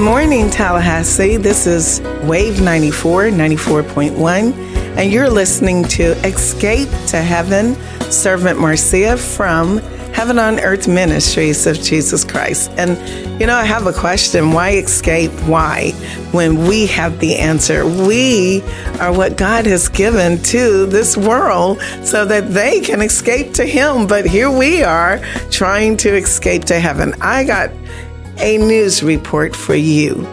Good morning, Tallahassee. This is Wave 94, 94.1, and you're listening to Escape to Heaven, Servant Marcia from Heaven on Earth Ministries of Jesus Christ. And, you know, I have a question. Why escape? Why? When we have the answer. We are what God has given to this world so that they can escape to Him. But here we are trying to escape to heaven. I got a news report for you.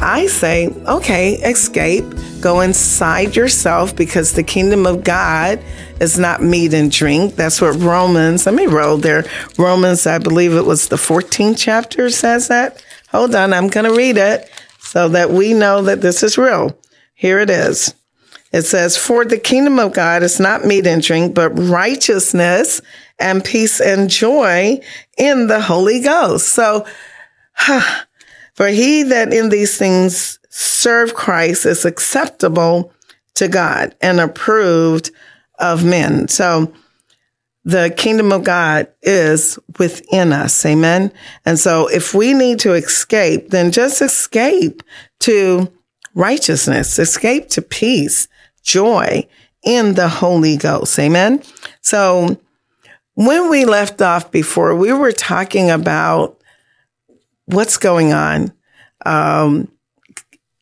I say, okay, escape, go inside yourself because the kingdom of God is not meat and drink. That's what Romans, let me roll there. Romans, I believe it was the 14th chapter says that. Hold on, I'm going to read it so that we know that this is real. Here it is. It says, For the kingdom of God is not meat and drink, but righteousness and peace and joy in the Holy Ghost. So, for he that in these things serve Christ is acceptable to God and approved of men. So the kingdom of God is within us. Amen. And so if we need to escape, then just escape to righteousness, escape to peace, joy in the Holy Ghost. Amen. So when we left off before, we were talking about what's going on. Um,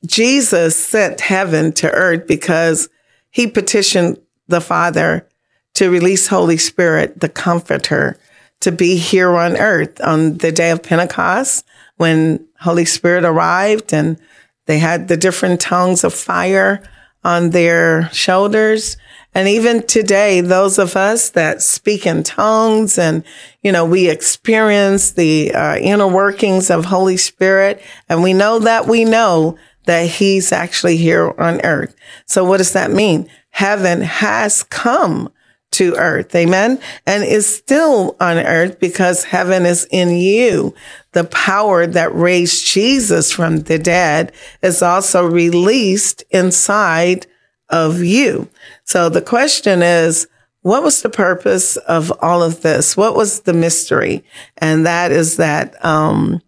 Jesus sent heaven to earth because he petitioned the Father to release Holy Spirit, the Comforter, to be here on earth on the day of Pentecost when Holy Spirit arrived and they had the different tongues of fire on their shoulders. And even today, those of us that speak in tongues and, you know, we experience the uh, inner workings of Holy Spirit and we know that we know that he's actually here on earth. So what does that mean? Heaven has come to earth. Amen. And is still on earth because heaven is in you. The power that raised Jesus from the dead is also released inside of you. So the question is, what was the purpose of all of this? What was the mystery? And that is that, um,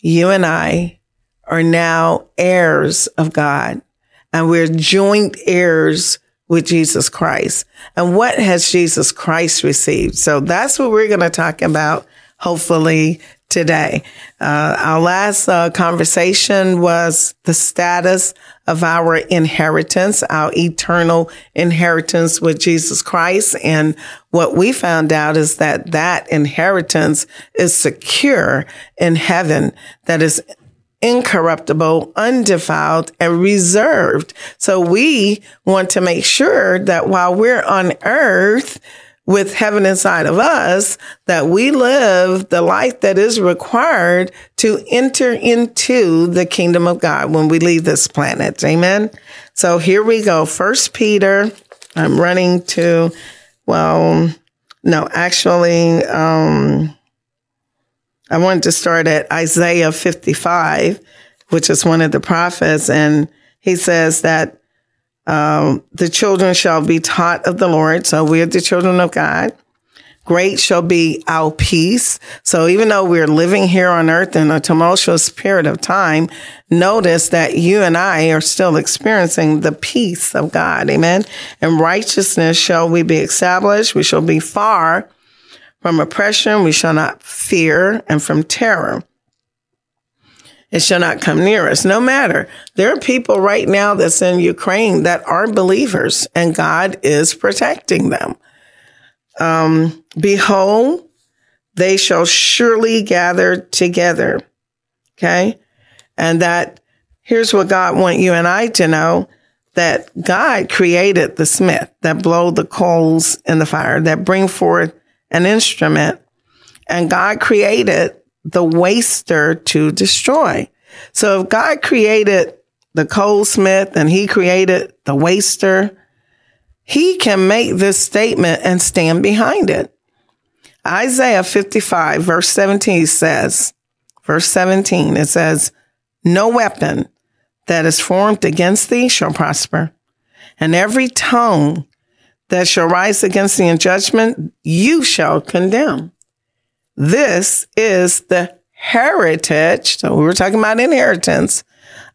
you and I are now heirs of God and we're joint heirs with Jesus Christ. And what has Jesus Christ received? So that's what we're going to talk about, hopefully today. Uh, our last uh, conversation was the status of our inheritance, our eternal inheritance with Jesus Christ. And what we found out is that that inheritance is secure in heaven, that is incorruptible, undefiled, and reserved. So we want to make sure that while we're on earth, with heaven inside of us, that we live the life that is required to enter into the kingdom of God when we leave this planet. Amen. So here we go. First Peter, I'm running to, well, no, actually, um, I wanted to start at Isaiah 55, which is one of the prophets. And he says that um, the children shall be taught of the Lord. So we're the children of God. Great shall be our peace. So even though we're living here on earth in a tumultuous period of time, notice that you and I are still experiencing the peace of God. Amen. And righteousness shall we be established. We shall be far from oppression. We shall not fear and from terror. It shall not come near us. No matter. There are people right now that's in Ukraine that are believers and God is protecting them. Um, behold, they shall surely gather together Okay. And that here's what God want you and I to know that God created the smith that blow the coals in the fire, that bring forth an instrument. And God created the waster to destroy. So if God created the coalsmith and he created the waster, he can make this statement and stand behind it. Isaiah 55 verse 17 says, verse 17, it says, no weapon that is formed against thee shall prosper, and every tongue that shall rise against thee in judgment, you shall condemn. This is the heritage. So we were talking about inheritance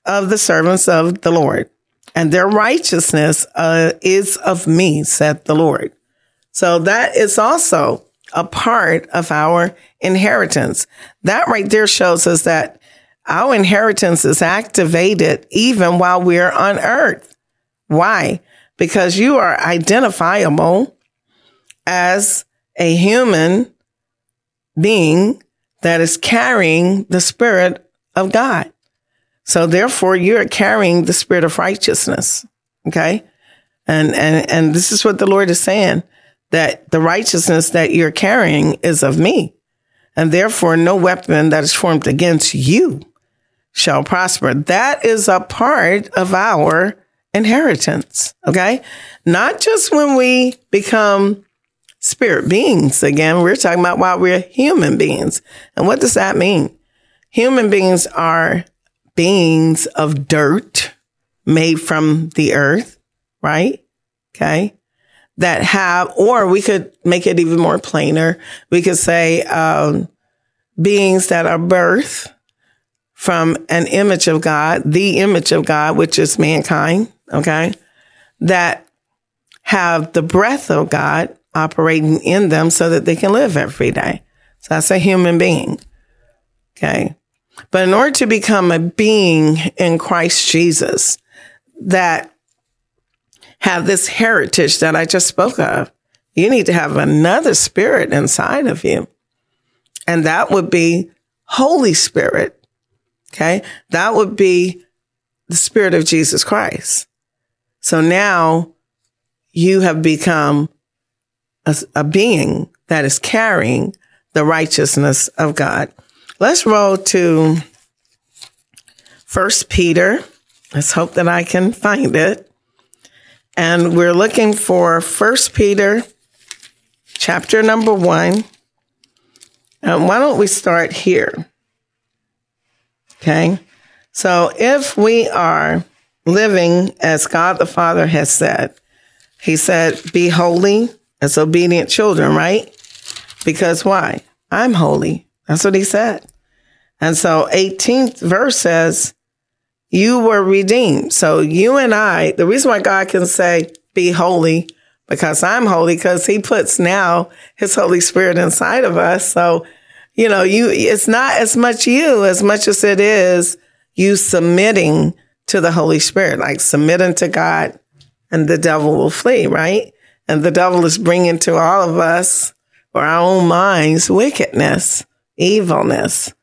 of the servants of the Lord, and their righteousness uh, is of me, said the Lord. So that is also a part of our inheritance. That right there shows us that our inheritance is activated even while we're on earth. Why? Because you are identifiable as a human being that is carrying the spirit of God. So therefore you're carrying the spirit of righteousness. Okay. And, and, and this is what the Lord is saying that the righteousness that you're carrying is of me. And therefore no weapon that is formed against you shall prosper. That is a part of our inheritance. Okay. Not just when we become spirit beings. Again, we're talking about why we're human beings. And what does that mean? Human beings are beings of dirt made from the earth, right? Okay. That have, or we could make it even more plainer. We could say, um, beings that are birth from an image of God, the image of God, which is mankind. Okay. That have the breath of God operating in them so that they can live every day. So that's a human being. Okay. But in order to become a being in Christ Jesus that have this heritage that I just spoke of, you need to have another spirit inside of you. And that would be Holy Spirit. Okay. That would be the spirit of Jesus Christ. So now you have become a, a being that is carrying the righteousness of God. Let's roll to First Peter. Let's hope that I can find it. And we're looking for First Peter chapter number one. And why don't we start here? Okay. So if we are living as God the Father has said, he said, be holy as obedient children, right? Because why? I'm holy. That's what he said. And so 18th verse says, you were redeemed. So you and I, the reason why God can say, be holy, because I'm holy, because he puts now his Holy Spirit inside of us. So, you know, you, it's not as much you as much as it is you submitting to the Holy Spirit, like submitting to God and the devil will flee, right? And the devil is bringing to all of us or our own minds wickedness, evilness.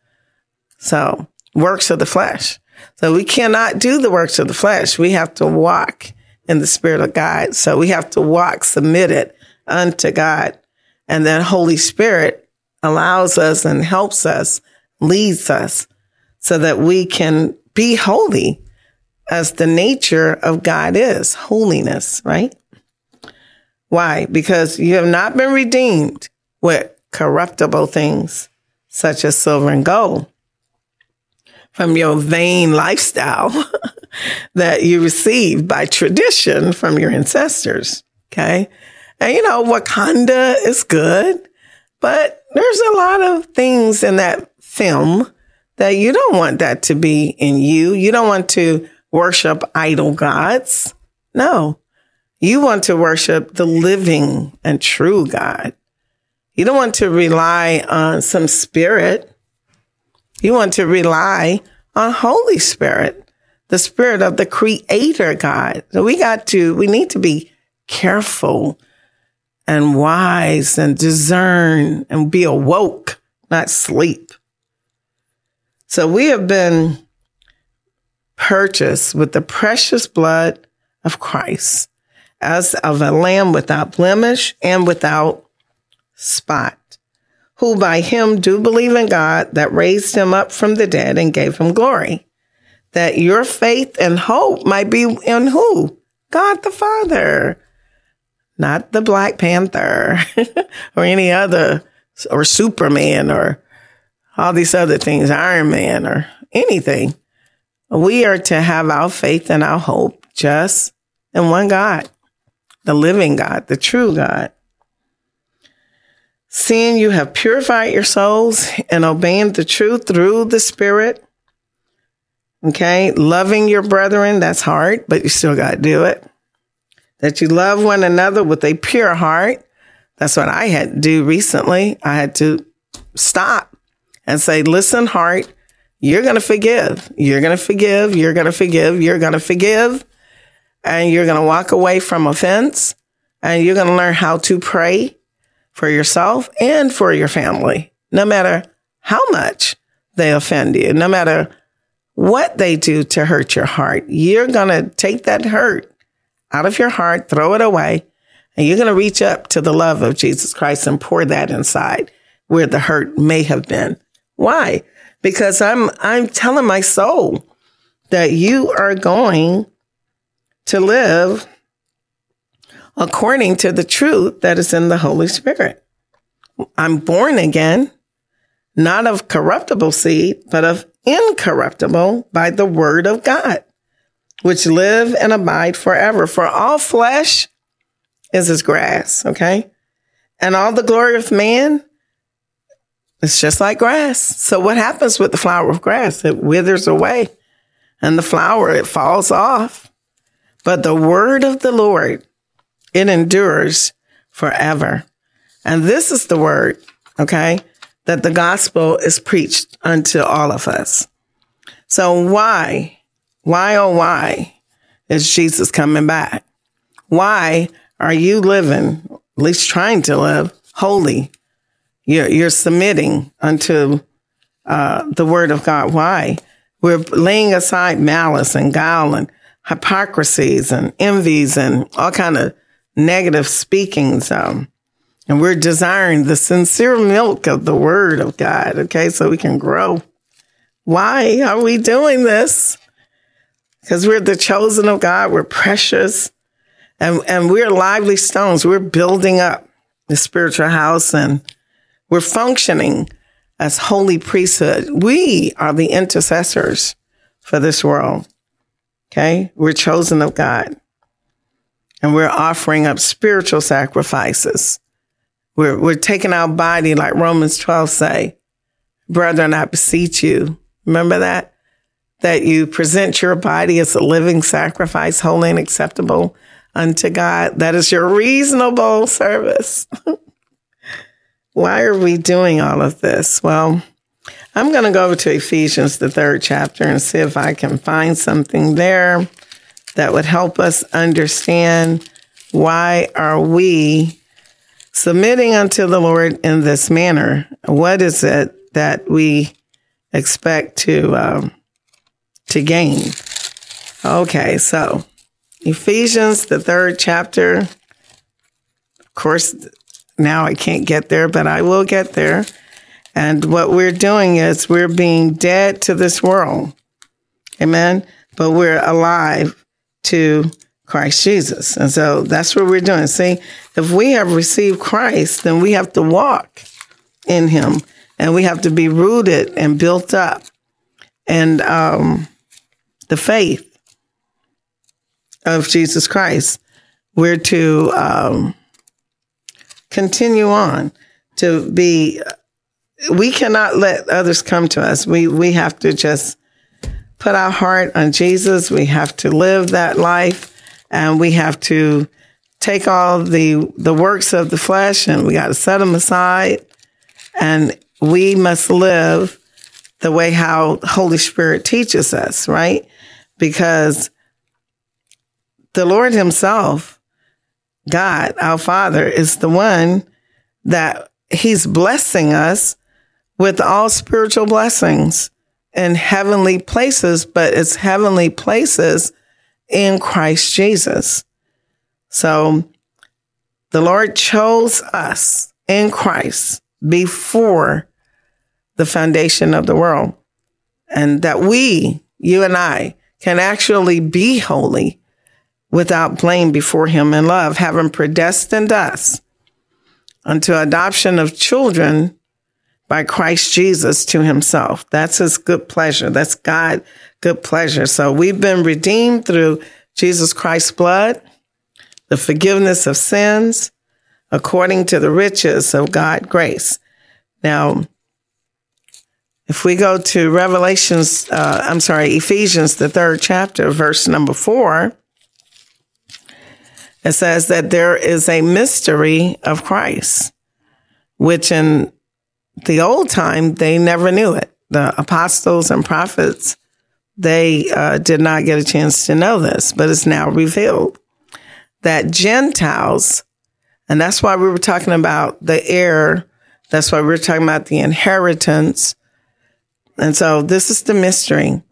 So works of the flesh. So we cannot do the works of the flesh. We have to walk in the spirit of God. So we have to walk submitted unto God. And then Holy Spirit allows us and helps us, leads us so that we can be holy as the nature of God is holiness, right? Why? Because you have not been redeemed with corruptible things such as silver and gold from your vain lifestyle that you received by tradition from your ancestors. Okay. And you know, Wakanda is good, but there's a lot of things in that film that you don't want that to be in you. You don't want to worship idol gods. No, you want to worship the living and true God. You don't want to rely on some spirit. You want to rely on Holy Spirit, the spirit of the creator God. So we got to, we need to be careful and wise and discern and be awoke, not sleep. So we have been purchased with the precious blood of Christ as of a lamb without blemish and without spot, who by him do believe in God that raised him up from the dead and gave him glory, that your faith and hope might be in who? God the Father, not the Black Panther or any other, or Superman or all these other things, Iron Man or anything. We are to have our faith and our hope just in one God, the living God, the true God. Seeing you have purified your souls and obeying the truth through the Spirit. Okay. Loving your brethren, that's hard, but you still got to do it. That you love one another with a pure heart. That's what I had to do recently. I had to stop and say, listen, heart, you're going to forgive. You're going to forgive. You're going to forgive. You're going to forgive. And you're going to walk away from offense and you're going to learn how to pray for yourself and for your family, no matter how much they offend you, no matter what they do to hurt your heart. You're going to take that hurt out of your heart, throw it away, and you're going to reach up to the love of Jesus Christ and pour that inside where the hurt may have been. Why? Because I'm, I'm telling my soul that you are going to live according to the truth that is in the Holy Spirit. I'm born again, not of corruptible seed, but of incorruptible by the word of God, which live and abide forever. For all flesh is as grass, okay? And all the glory of man is just like grass. So what happens with the flower of grass? It withers away and the flower, it falls off. But the word of the Lord it endures forever. And this is the word, okay, that the gospel is preached unto all of us. So why, why, oh, why is Jesus coming back? Why are you living, at least trying to live, holy? You're, you're submitting unto uh, the word of God. Why? We're laying aside malice and guile and hypocrisies and envies and all kind of negative speakings. Um, and we're desiring the sincere milk of the word of God. Okay. So we can grow. Why are we doing this? Because we're the chosen of God. We're precious and, and we're lively stones. We're building up the spiritual house and we're functioning as holy priesthood. We are the intercessors for this world. Okay. We're chosen of God and we're offering up spiritual sacrifices. We're, we're taking our body like Romans 12 say, brethren, I beseech you. Remember that? That you present your body as a living sacrifice, holy and acceptable unto God. That is your reasonable service. Why are we doing all of this? Well, I'm going to go over to Ephesians, the third chapter, and see if I can find something there that would help us understand why are we submitting unto the Lord in this manner? What is it that we expect to um, to gain? Okay, so Ephesians, the third chapter. Of course, now I can't get there, but I will get there. And what we're doing is we're being dead to this world. Amen. But we're alive to Christ Jesus. And so that's what we're doing. See, if we have received Christ, then we have to walk in him and we have to be rooted and built up and um, the faith of Jesus Christ. We're to um, continue on to be. We cannot let others come to us. We we have to just put our heart on Jesus. We have to live that life and we have to take all the, the works of the flesh and we got to set them aside and we must live the way how Holy Spirit teaches us, right? Because the Lord himself, God, our Father, is the one that he's blessing us with all spiritual blessings in heavenly places, but it's heavenly places in Christ Jesus. So the Lord chose us in Christ before the foundation of the world and that we, you and I, can actually be holy without blame before him in love, having predestined us unto adoption of children by Christ Jesus to himself. That's his good pleasure. That's God good pleasure. So we've been redeemed through Jesus Christ's blood, the forgiveness of sins, according to the riches of God grace. Now, if we go to Revelations, uh, I'm sorry, Ephesians, the third chapter, verse number four, it says that there is a mystery of Christ, which in the old time, they never knew it. The apostles and prophets, they uh, did not get a chance to know this, but it's now revealed that Gentiles, and that's why we were talking about the heir, that's why we were talking about the inheritance. And so this is the mystery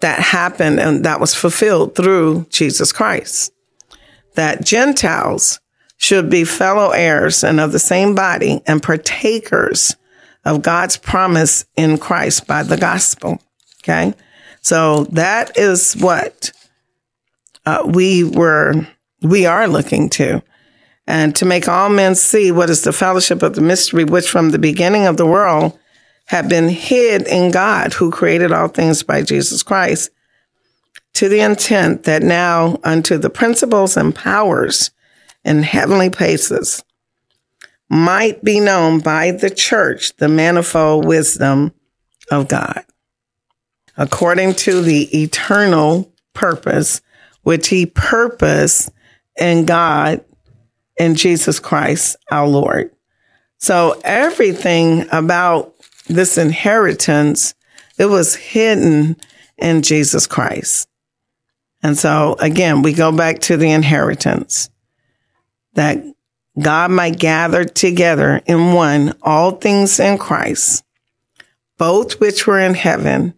that happened and that was fulfilled through Jesus Christ. That Gentiles should be fellow heirs and of the same body and partakers of God's promise in Christ by the gospel. Okay. So that is what uh, we were, we are looking to. And to make all men see what is the fellowship of the mystery, which from the beginning of the world had been hid in God, who created all things by Jesus Christ, to the intent that now unto the principles and powers in heavenly places might be known by the church the manifold wisdom of God, according to the eternal purpose which he purposed in God in Jesus Christ our Lord. So everything about this inheritance, it was hidden in Jesus Christ. And so again, we go back to the inheritance that God might gather together in one all things in Christ, both which were in heaven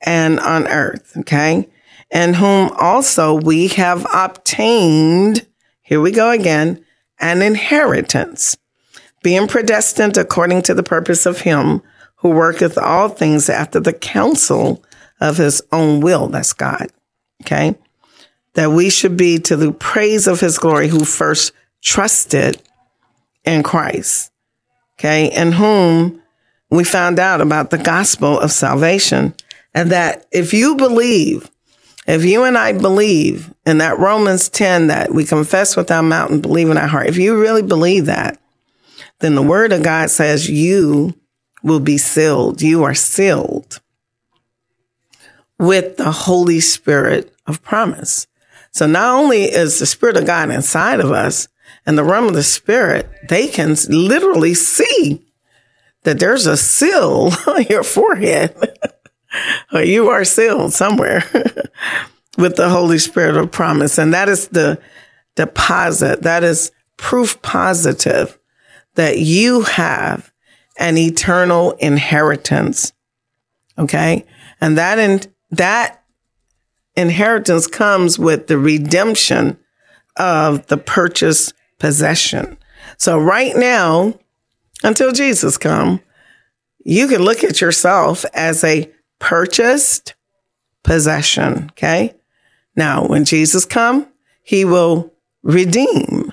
and on earth. Okay. And whom also we have obtained, here we go again, an inheritance, being predestined according to the purpose of him who worketh all things after the counsel of his own will. That's God. Okay. That we should be to the praise of his glory who first trusted in Christ. Okay. In whom we found out about the gospel of salvation and that if you believe, if you and I believe in that Romans 10 that we confess with our mouth and believe in our heart, if you really believe that, then the word of God says you will be sealed. You are sealed with the Holy Spirit of promise. So not only is the Spirit of God inside of us, and the realm of the spirit, they can literally see that there's a seal on your forehead. or you are sealed somewhere with the Holy Spirit of promise. And that is the deposit. That is proof positive that you have an eternal inheritance. Okay. And that, in, that inheritance comes with the redemption of the purchase possession. So right now, until Jesus come, you can look at yourself as a purchased possession. Okay. Now, when Jesus come, he will redeem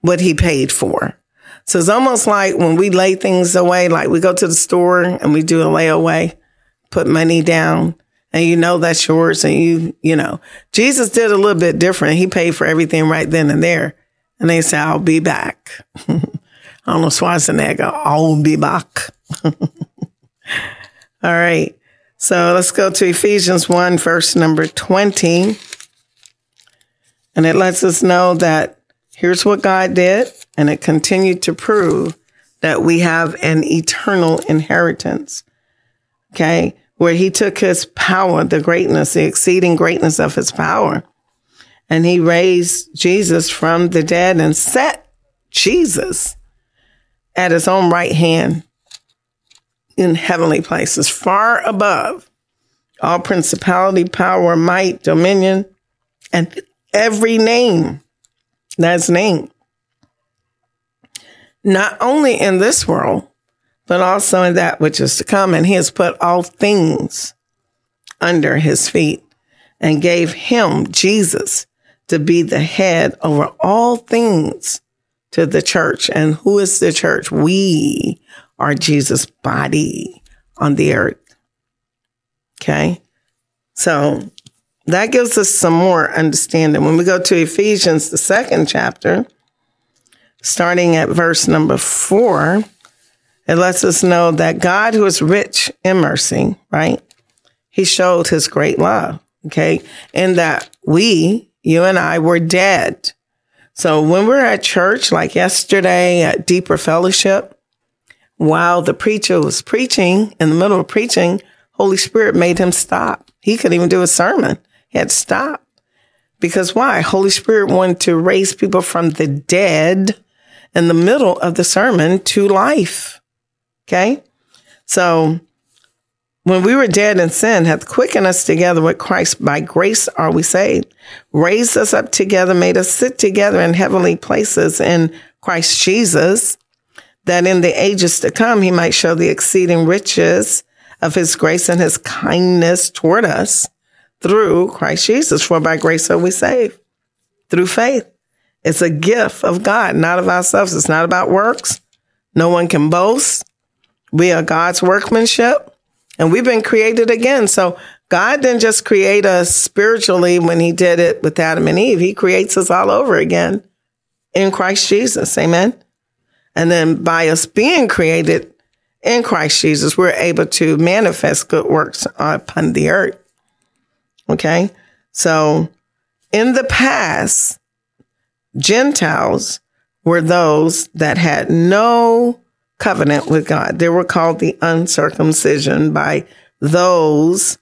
what he paid for. So it's almost like when we lay things away, like we go to the store and we do a layaway, put money down and you know that's yours and you, you know, Jesus did a little bit different. He paid for everything right then and there. And they say, I'll be back. Arnold Schwarzenegger, I'll be back. All right. So let's go to Ephesians 1, verse number 20. And it lets us know that here's what God did, and it continued to prove that we have an eternal inheritance. Okay. Where he took his power, the greatness, the exceeding greatness of his power, and he raised Jesus from the dead and set Jesus at his own right hand in heavenly places, far above all principality, power, might, dominion, and every name that's named. Not only in this world, but also in that which is to come. And he has put all things under his feet and gave him, Jesus, to be the head over all things to the church. And who is the church? We are Jesus' body on the earth. Okay. So that gives us some more understanding. When we go to Ephesians, the second chapter, starting at verse number four, it lets us know that God, who is rich in mercy, right? He showed his great love. Okay. And that we, you and I were dead. So when we're at church, like yesterday at Deeper Fellowship, while the preacher was preaching in the middle of preaching, Holy Spirit made him stop. He couldn't even do a sermon. He had to stop. Because why? Holy Spirit wanted to raise people from the dead in the middle of the sermon to life. Okay. So when we were dead in sin, hath quickened us together with Christ. By grace are we saved. Raised us up together, made us sit together in heavenly places in Christ Jesus, that in the ages to come he might show the exceeding riches of his grace and his kindness toward us through Christ Jesus. For by grace are we saved through faith. It's a gift of God, not of ourselves. It's not about works. No one can boast. We are God's workmanship and we've been created again. So God didn't just create us spiritually when he did it with Adam and Eve. He creates us all over again in Christ Jesus. Amen. And then by us being created in Christ Jesus, we're able to manifest good works upon the earth. Okay. So in the past, Gentiles were those that had no covenant with God. They were called the uncircumcision by those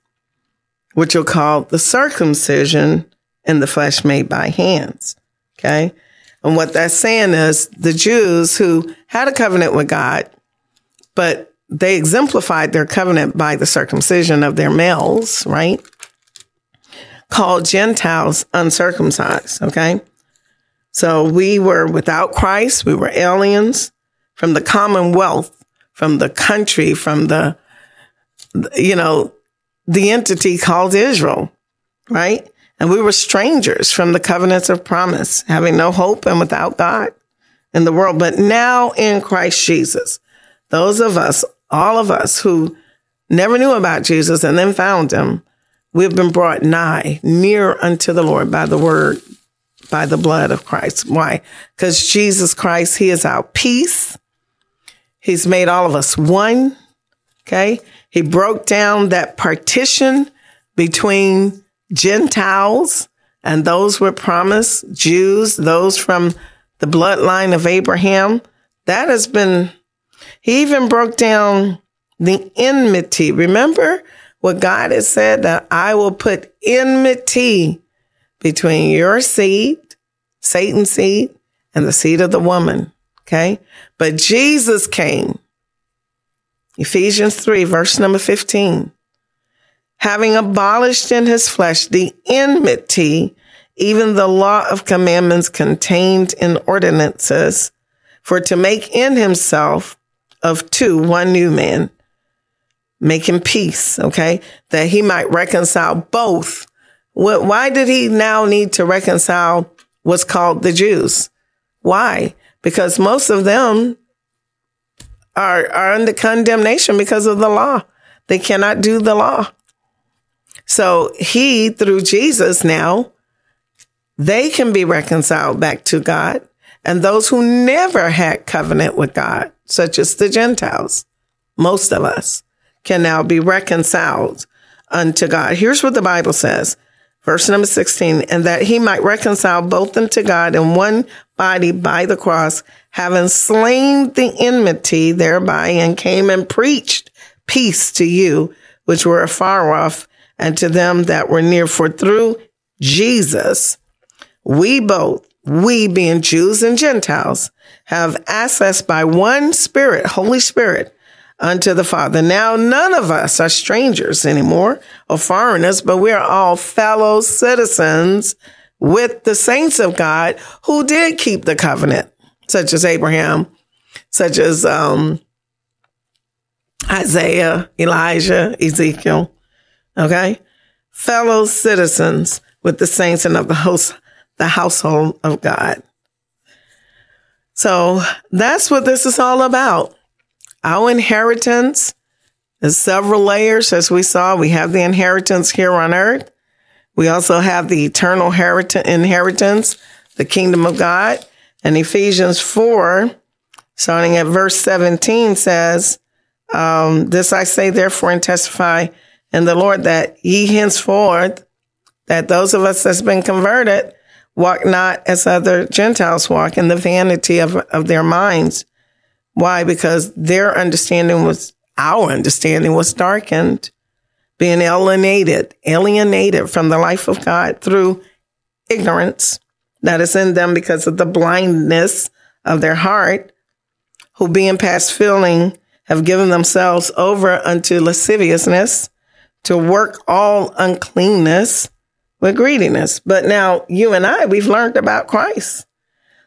which are called the circumcision in the flesh made by hands. Okay. And what that's saying is the Jews who had a covenant with God, but they exemplified their covenant by the circumcision of their males, right? Called Gentiles uncircumcised. Okay. So we were without Christ. We were aliens from the commonwealth, from the country, from the, you know, the entity called Israel, right? And we were strangers from the covenants of promise, having no hope and without God in the world. But now in Christ Jesus, those of us, all of us who never knew about Jesus and then found him, we've been brought nigh, near unto the Lord by the word, by the blood of Christ. Why? Because Jesus Christ, he is our peace. He's made all of us one. Okay. He broke down that partition between Gentiles and those were promised, Jews, those from the bloodline of Abraham. That has been, he even broke down the enmity. Remember what God has said that I will put enmity between your seed, Satan's seed, and the seed of the woman. Okay. But Jesus came. Ephesians 3, verse number 15. Having abolished in his flesh the enmity, even the law of commandments contained in ordinances, for to make in himself of two one new man, making peace, okay, that he might reconcile both. Why did he now need to reconcile what's called the Jews? Why? Because most of them are, are under condemnation because of the law. They cannot do the law. So he, through Jesus now, they can be reconciled back to God. And those who never had covenant with God, such as the Gentiles, most of us can now be reconciled unto God. Here's what the Bible says. Verse number 16, and that he might reconcile both unto God in one body by the cross, having slain the enmity thereby, and came and preached peace to you, which were afar off, and to them that were near. For through Jesus, we both, we being Jews and Gentiles, have access by one Spirit, Holy Spirit, unto the Father. Now, none of us are strangers anymore or foreigners, but we are all fellow citizens with the saints of God who did keep the covenant, such as Abraham, such as um, Isaiah, Elijah, Ezekiel. Okay? Fellow citizens with the saints and of the host, the household of God. So that's what this is all about. Our inheritance is several layers, as we saw. We have the inheritance here on earth. We also have the eternal inheritance, the kingdom of God. And Ephesians 4, starting at verse 17, says, um, This I say, therefore, and testify in the Lord that ye henceforth, that those of us that's been converted, walk not as other Gentiles walk in the vanity of, of their minds. Why? Because their understanding was, our understanding was darkened, being alienated, alienated from the life of God through ignorance that is in them because of the blindness of their heart, who being past feeling have given themselves over unto lasciviousness to work all uncleanness with greediness. But now you and I, we've learned about Christ.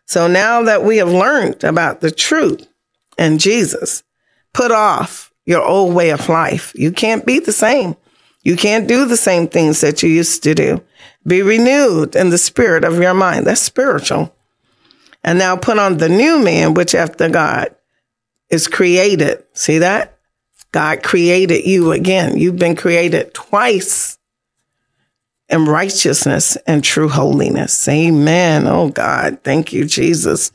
So now that we have learned about the truth and Jesus, put off your old way of life. You can't be the same. You can't do the same things that you used to do. Be renewed in the spirit of your mind. That's spiritual. And now put on the new man, which after God is created. See that? God created you again. You've been created twice in righteousness and true holiness. Amen. Oh God, thank you, Jesus.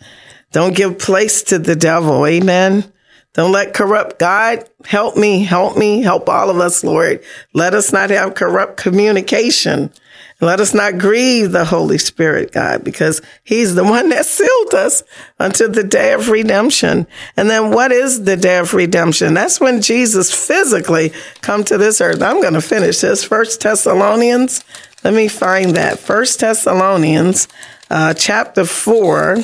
Don't give place to the devil. Amen. Don't let corrupt God help me, help me, help all of us, Lord. Let us not have corrupt communication. Let us not grieve the Holy Spirit, God, because He's the one that sealed us until the day of redemption. And then what is the day of redemption? That's when Jesus physically come to this earth. I'm going to finish this. First Thessalonians. Let me find that. First Thessalonians, uh, chapter four,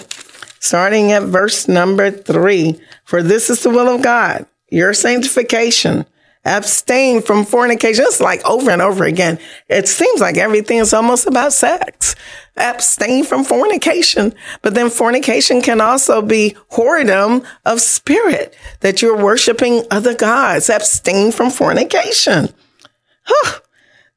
starting at verse number three. For this is the will of God, your sanctification. Abstain from fornication. It's like over and over again. It seems like everything is almost about sex. Abstain from fornication. But then fornication can also be whoredom of spirit, that you're worshiping other gods. Abstain from fornication. Huh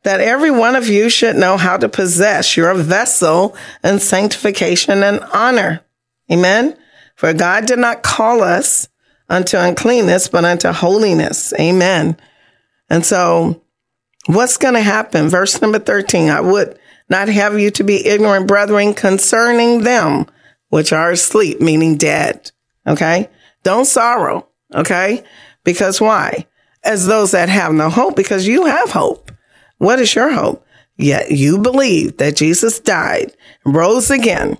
that every one of you should know how to possess your vessel in sanctification and honor. Amen. For God did not call us unto uncleanness, but unto holiness. Amen. And so what's going to happen? Verse number 13, I would not have you to be ignorant, brethren, concerning them which are asleep, meaning dead. Okay. Don't sorrow. Okay. Because why? As those that have no hope, because you have hope. What is your hope? Yet you believe that Jesus died, rose again,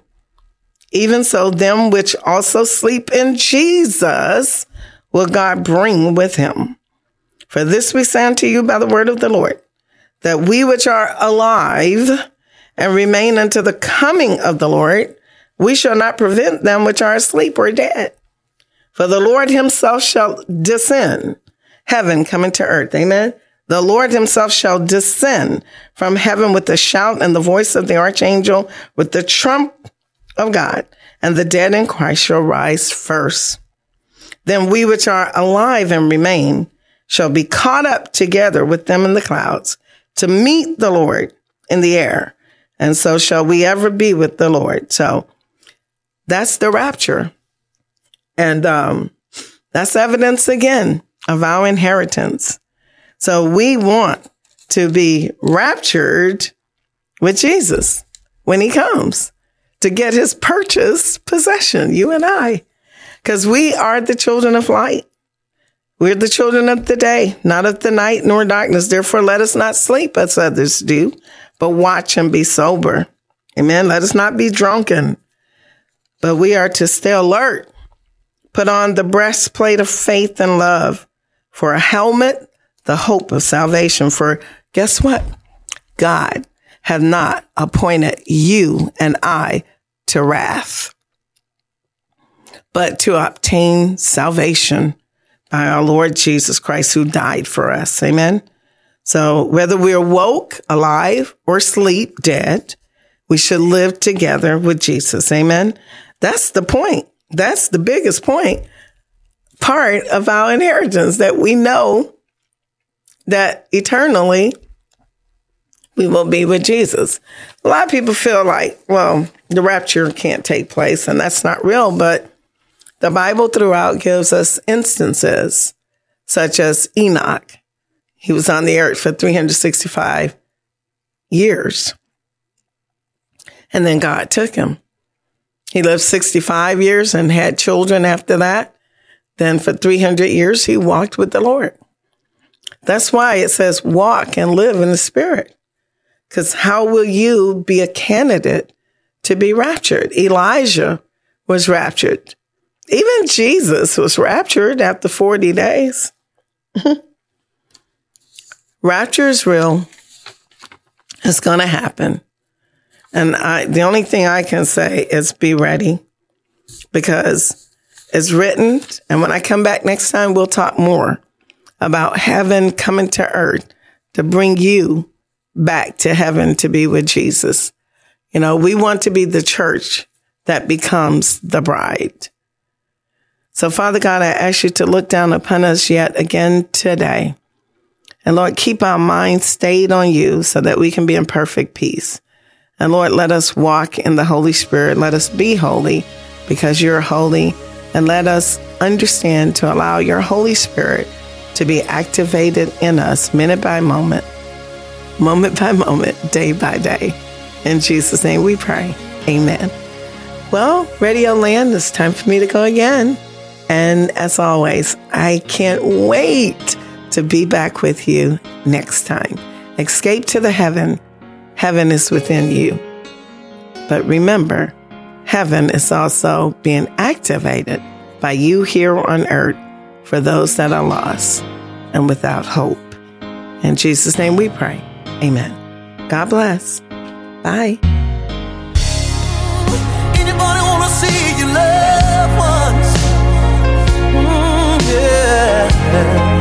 even so, them which also sleep in Jesus will God bring with him. For this we say unto you by the word of the Lord, that we which are alive and remain unto the coming of the Lord, we shall not prevent them which are asleep or dead. For the Lord himself shall descend, heaven coming to earth. Amen. The Lord himself shall descend from heaven with a shout and the voice of the archangel with the trump of God, and the dead in Christ shall rise first. Then we which are alive and remain shall be caught up together with them in the clouds to meet the Lord in the air. And so shall we ever be with the Lord. So that's the rapture. And um, that's evidence again of our inheritance. So we want to be raptured with Jesus when he comes to get his purchased possession, you and I, because we are the children of light. We're the children of the day, not of the night nor darkness. Therefore, let us not sleep as others do, but watch and be sober. Amen. Let us not be drunken, but we are to stay alert. Put on the breastplate of faith and love for a helmet, the hope of salvation. For guess what? God have not appointed you and I to wrath, but to obtain salvation by our Lord Jesus Christ who died for us. Amen. So whether we're woke, alive, or sleep, dead, we should live together with Jesus. Amen. That's the point. That's the biggest point part of our inheritance that we know that eternally we will be with Jesus. A lot of people feel like, well, the rapture can't take place and that's not real, but the Bible throughout gives us instances such as Enoch. He was on the earth for 365 years. And then God took him. He lived 65 years and had children after that. Then for 300 years, he walked with the Lord. That's why it says walk and live in the spirit. Because how will you be a candidate to be raptured? Elijah was raptured. Even Jesus was raptured after 40 days. Rapture is real. It's going to happen. And I, the only thing I can say is be ready because it's written. And when I come back next time, we'll talk more about heaven coming to earth to bring you back to heaven to be with Jesus. You know, we want to be the church that becomes the bride. So Father God, I ask you to look down upon us yet again today. And Lord, keep our minds stayed on you so that we can be in perfect peace. And Lord, let us walk in the Holy Spirit. Let us be holy because you're holy. And let us understand to allow your Holy Spirit to be activated in us minute by moment, moment by moment, day by day. In Jesus' name we pray. Amen. Well, ready Radio Land, it's time for me to go again. And as always, I can't wait to be back with you next time. Escape to the heaven. Heaven is within you. But remember, heaven is also being activated by you here on earth for those that are lost and without hope. In Jesus' name we pray. Amen. God bless. Bye. Anybody see your loved ones? Mm, yeah.